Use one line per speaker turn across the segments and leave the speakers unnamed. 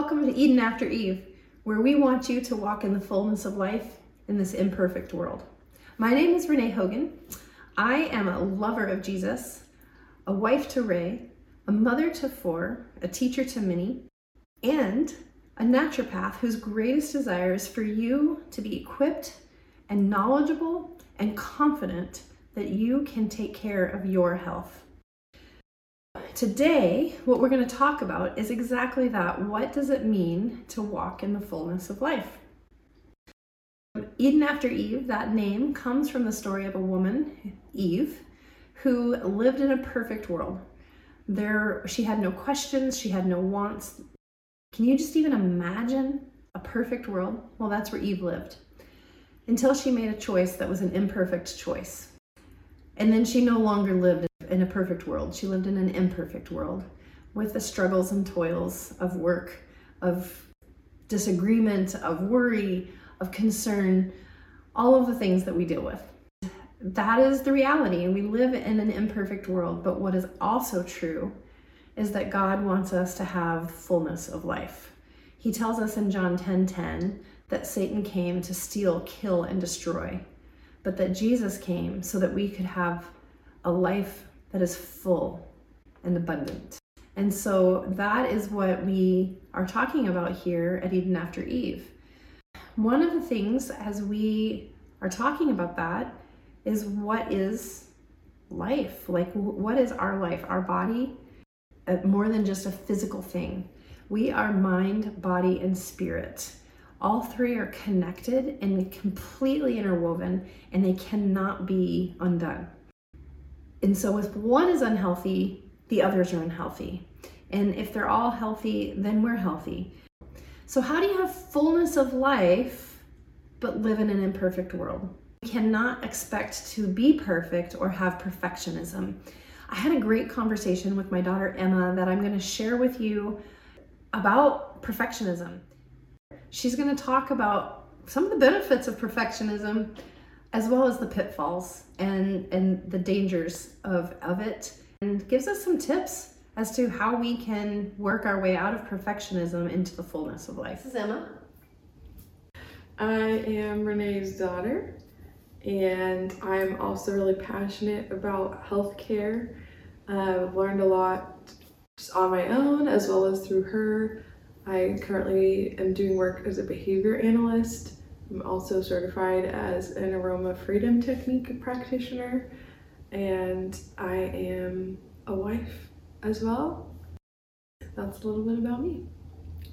Welcome to Eden After Eve, where we want you to walk in the fullness of life in this imperfect world. My name is Renee Hogan. I am a lover of Jesus, a wife to Ray, a mother to four, a teacher to many, and a naturopath whose greatest desire is for you to be equipped and knowledgeable and confident that you can take care of your health. Today, what we're going to talk about is exactly that. What does it mean to walk in the fullness of life? Eden after Eve, that name comes from the story of a woman, Eve, who lived in a perfect world. There, she had no questions, she had no wants. Can you just even imagine a perfect world? Well, that's where Eve lived. Until she made a choice that was an imperfect choice. And then she no longer lived in a perfect world. She lived in an imperfect world with the struggles and toils of work, of disagreement, of worry, of concern, all of the things that we deal with. That is the reality, and we live in an imperfect world. But what is also true is that God wants us to have fullness of life. He tells us in John 10 10 that Satan came to steal, kill, and destroy, but that Jesus came so that we could have a life that is full and abundant. And so that is what we are talking about here at Eden After Eve. One of the things as we are talking about that is what is life? Like, what is our life? Our body, uh, more than just a physical thing. We are mind, body, and spirit. All three are connected and completely interwoven, and they cannot be undone. And so if one is unhealthy, the others are unhealthy. And if they're all healthy, then we're healthy. So, how do you have fullness of life but live in an imperfect world? We cannot expect to be perfect or have perfectionism. I had a great conversation with my daughter Emma that I'm going to share with you about perfectionism. She's going to talk about some of the benefits of perfectionism as well as the pitfalls and and the dangers of of it and gives us some tips as to how we can work our way out of perfectionism into the fullness of life. This is Emma.
I am Renee's daughter and I'm also really passionate about healthcare. I've learned a lot just on my own as well as through her. I currently am doing work as a behavior analyst I'm also certified as an aroma freedom technique practitioner, and I am a wife as well. That's a little bit about me.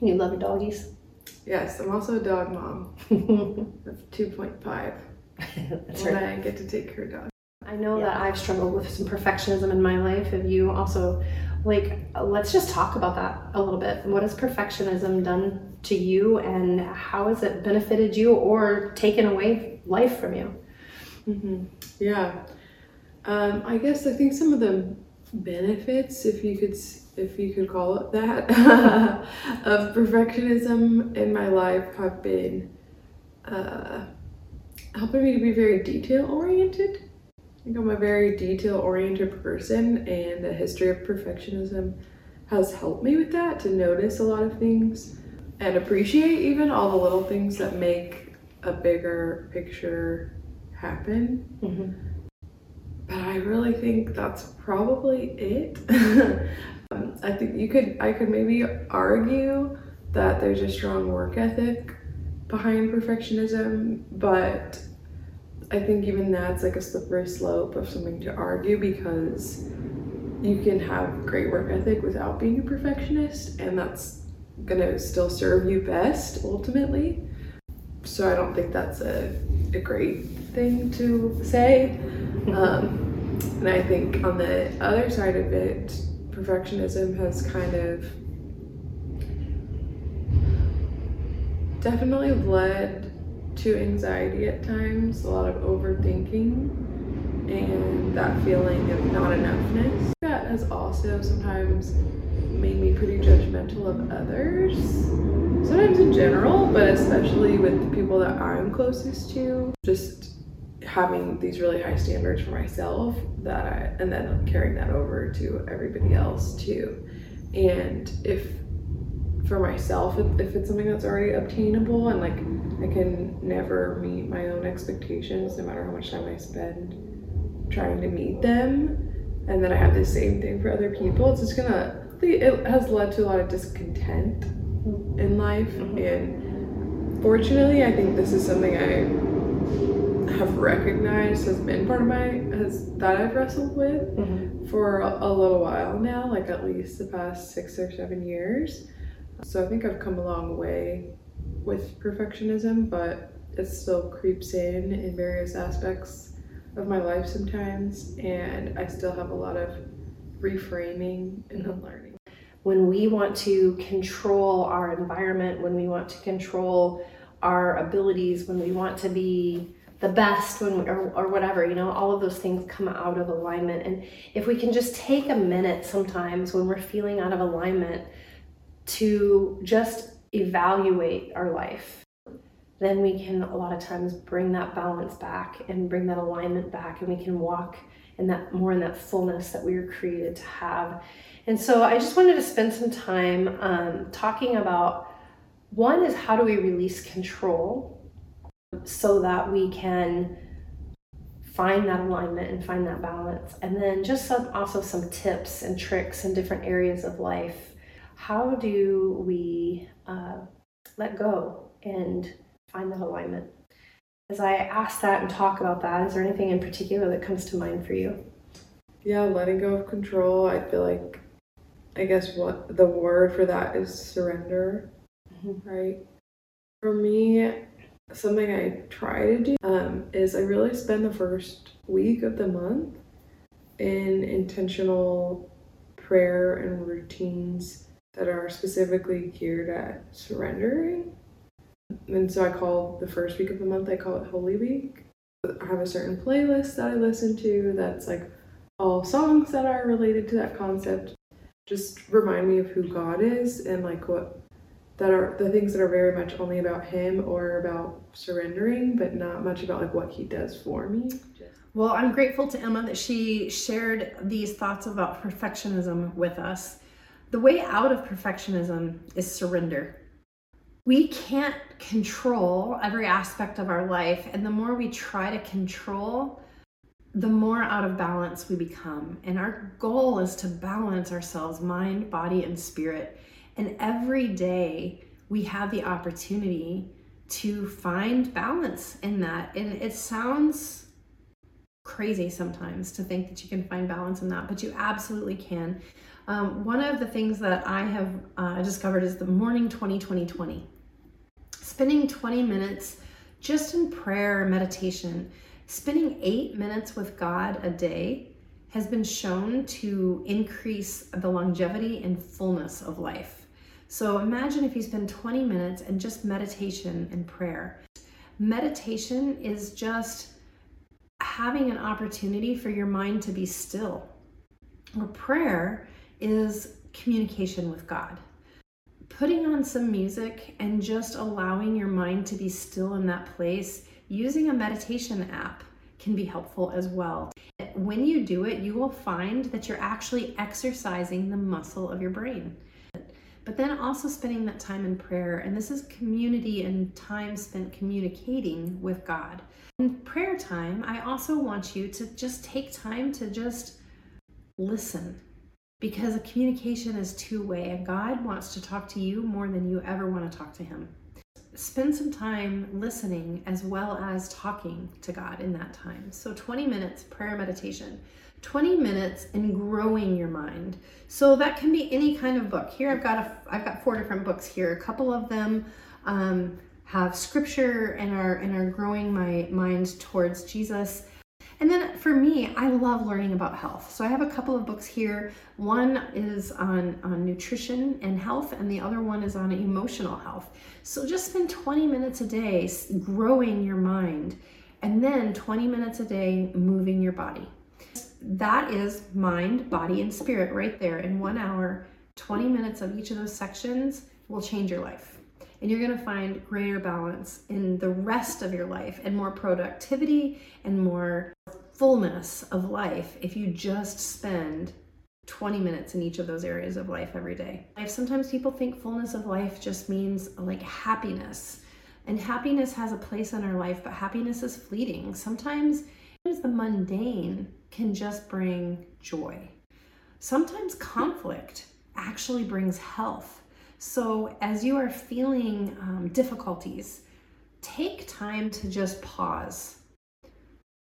You love your doggies?
Yes, I'm also a dog mom of 2.5. That's right. I get to take care of dogs.
I know yeah. that I've struggled with some perfectionism in my life. Have you also, like, let's just talk about that a little bit. What has perfectionism done to you, and how has it benefited you or taken away life from you?
Mm-hmm. Yeah, um, I guess I think some of the benefits, if you could, if you could call it that, of perfectionism in my life have been uh, helping me to be very detail oriented I think I'm a very detail oriented person, and the history of perfectionism has helped me with that to notice a lot of things and appreciate even all the little things that make a bigger picture happen. Mm-hmm. But I really think that's probably it. um, I think you could, I could maybe argue that there's a strong work ethic behind perfectionism, but I think even that's like a slippery slope of something to argue because you can have great work ethic without being a perfectionist, and that's gonna still serve you best ultimately. So I don't think that's a, a great thing to say. Um, and I think on the other side of it, perfectionism has kind of definitely led to anxiety at times, a lot of overthinking, and that feeling of not enoughness. That has also sometimes made me pretty judgmental of others. Sometimes in general, but especially with the people that I'm closest to. Just having these really high standards for myself that I, and then carrying that over to everybody else too. And if for myself if, if it's something that's already obtainable and like I can never meet my own expectations no matter how much time I spend trying to meet them and then I have the same thing for other people, it's just gonna it has led to a lot of discontent in life mm-hmm. and fortunately I think this is something I have recognized has been part of my has that I've wrestled with mm-hmm. for a, a little while now, like at least the past six or seven years. So I think I've come a long way with perfectionism, but it still creeps in in various aspects of my life sometimes, and I still have a lot of reframing and unlearning.
When we want to control our environment, when we want to control our abilities, when we want to be the best when we, or, or whatever you know all of those things come out of alignment and if we can just take a minute sometimes when we're feeling out of alignment to just evaluate our life, then we can a lot of times bring that balance back and bring that alignment back, and we can walk in that more in that fullness that we were created to have. And so I just wanted to spend some time um, talking about one is how do we release control so that we can find that alignment and find that balance and then just some also some tips and tricks in different areas of life how do we uh, let go and find that alignment? As I ask that and talk about that, is there anything in particular that comes to mind for you?
Yeah, letting go of control. I feel like, I guess what the word for that is surrender, mm-hmm. right? For me, something I try to do um, is I really spend the first week of the month in intentional prayer and routines that are specifically geared at surrendering. And so I call the first week of the month, I call it Holy Week. I have a certain playlist that I listen to that's like all songs that are related to that concept. Just remind me of who God is and like what that are the things that are very much only about Him or about surrendering, but not much about like what He does for me.
Well, I'm grateful to Emma that she shared these thoughts about perfectionism with us the way out of perfectionism is surrender. We can't control every aspect of our life, and the more we try to control, the more out of balance we become. And our goal is to balance ourselves, mind, body, and spirit. And every day we have the opportunity to find balance in that. And it sounds crazy sometimes to think that you can find balance in that, but you absolutely can. Um, one of the things that I have uh, discovered is the morning 20 20 20. Spending 20 minutes just in prayer meditation, spending eight minutes with God a day has been shown to increase the longevity and fullness of life. So imagine if you spend 20 minutes and just meditation and prayer. Meditation is just having an opportunity for your mind to be still. Or prayer is communication with God. Putting on some music and just allowing your mind to be still in that place, using a meditation app can be helpful as well. When you do it, you will find that you're actually exercising the muscle of your brain. But then also spending that time in prayer, and this is community and time spent communicating with God. In prayer time, I also want you to just take time to just listen because a communication is two way and God wants to talk to you more than you ever want to talk to Him. Spend some time listening as well as talking to God in that time. So, 20 minutes prayer meditation, 20 minutes in growing your mind. So, that can be any kind of book. Here, I've got, a, I've got four different books here. A couple of them um, have scripture and are, and are growing my mind towards Jesus. And then for me, I love learning about health. So I have a couple of books here. One is on, on nutrition and health, and the other one is on emotional health. So just spend 20 minutes a day growing your mind, and then 20 minutes a day moving your body. That is mind, body, and spirit right there in one hour. 20 minutes of each of those sections will change your life and you're going to find greater balance in the rest of your life and more productivity and more fullness of life if you just spend 20 minutes in each of those areas of life every day. Sometimes people think fullness of life just means like happiness. And happiness has a place in our life, but happiness is fleeting. Sometimes the mundane can just bring joy. Sometimes conflict actually brings health. So, as you are feeling um, difficulties, take time to just pause.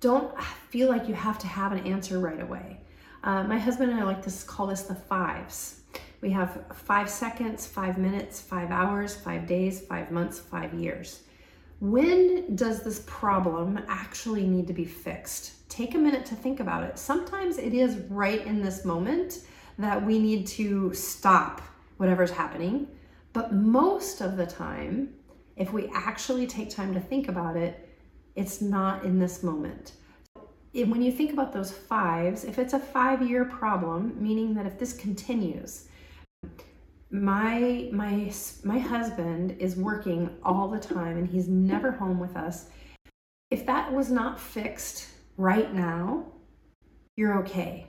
Don't feel like you have to have an answer right away. Uh, my husband and I like to call this the fives. We have five seconds, five minutes, five hours, five days, five months, five years. When does this problem actually need to be fixed? Take a minute to think about it. Sometimes it is right in this moment that we need to stop whatever's happening. But most of the time, if we actually take time to think about it, it's not in this moment. When you think about those fives, if it's a five year problem, meaning that if this continues, my my my husband is working all the time and he's never home with us if that was not fixed right now you're okay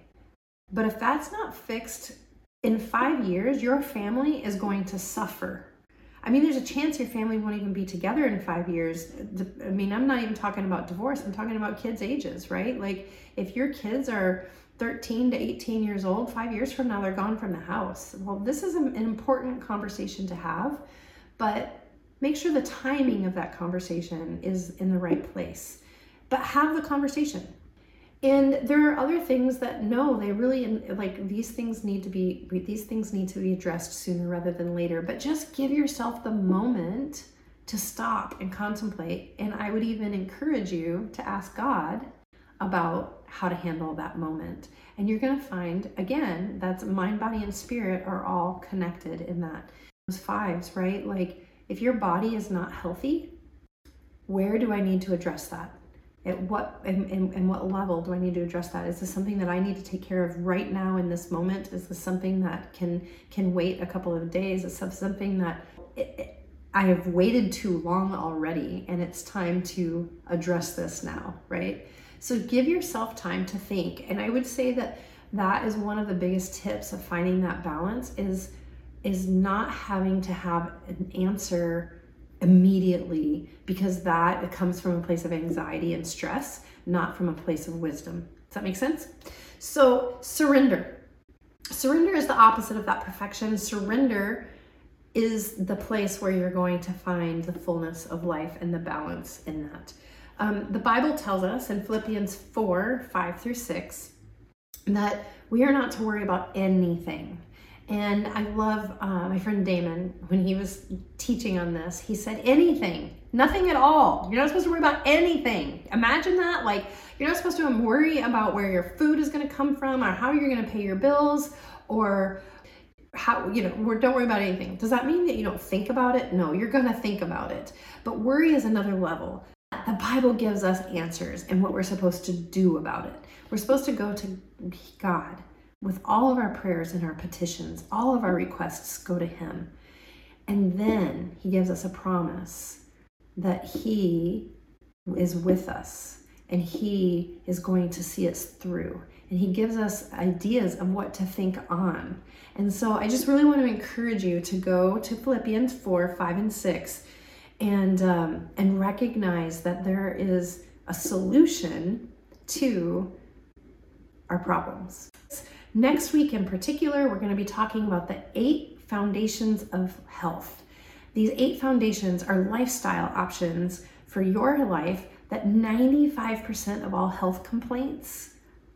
but if that's not fixed in five years, your family is going to suffer. I mean, there's a chance your family won't even be together in five years. I mean, I'm not even talking about divorce, I'm talking about kids' ages, right? Like, if your kids are 13 to 18 years old, five years from now, they're gone from the house. Well, this is an important conversation to have, but make sure the timing of that conversation is in the right place. But have the conversation and there are other things that no they really like these things need to be these things need to be addressed sooner rather than later but just give yourself the moment to stop and contemplate and i would even encourage you to ask god about how to handle that moment. And you're going to find again that's mind body and spirit are all connected in that those fives right? Like if your body is not healthy where do i need to address that? At what and, and, and, what level do i need to address that? Is this something that i need to take care of right now in this moment? Is this something that can can wait a couple of days? Is this something that it, it, i have waited too long already and it's time to address this now right so give yourself time to think and i would say that that is one of the biggest tips of finding that balance is is not having to have an answer immediately because that comes from a place of anxiety and stress, not from a place of wisdom. Does that make sense? So, surrender. Surrender is the opposite of that perfection. Surrender is the place where you're going to find the fullness of life and the balance in that. Um, the Bible tells us in Philippians 4 5 through 6 that we are not to worry about anything. And I love uh, my friend Damon, when he was teaching on this, he said, anything, nothing at all. You're not supposed to worry about anything. Imagine that. Like, you're not supposed to worry about where your food is going to come from or how you're going to pay your bills or how, you know, don't worry about anything. Does that mean that you don't think about it? No, you're going to think about it. But worry is another level. The Bible gives us answers and what we're supposed to do about it. We're supposed to go to God with all of our prayers and our petitions, all of our requests go to Him. And then He gives us a promise that He is with us and He is going to see us through. And He gives us ideas of what to think on. And so I just really want to encourage you to go to Philippians 4, 5, and 6 and, um, and recognize that there is a solution to our problems. Next week, in particular, we're going to be talking about the eight foundations of health. These eight foundations are lifestyle options for your life that 95% of all health complaints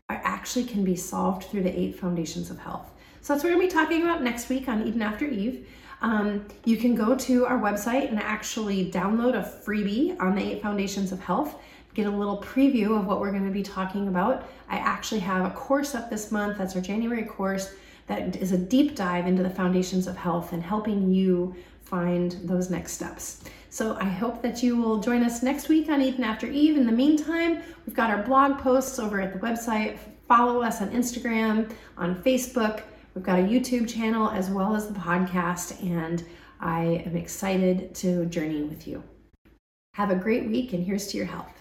are actually can be solved through the eight foundations of health. So that's what we're going to be talking about next week on Eden After Eve. Um, you can go to our website and actually download a freebie on the eight foundations of health get a little preview of what we're going to be talking about, I actually have a course up this month. That's our January course that is a deep dive into the foundations of health and helping you find those next steps. So I hope that you will join us next week on Eden After Eve. In the meantime, we've got our blog posts over at the website. Follow us on Instagram, on Facebook. We've got a YouTube channel as well as the podcast, and I am excited to journey with you. Have a great week, and here's to your health.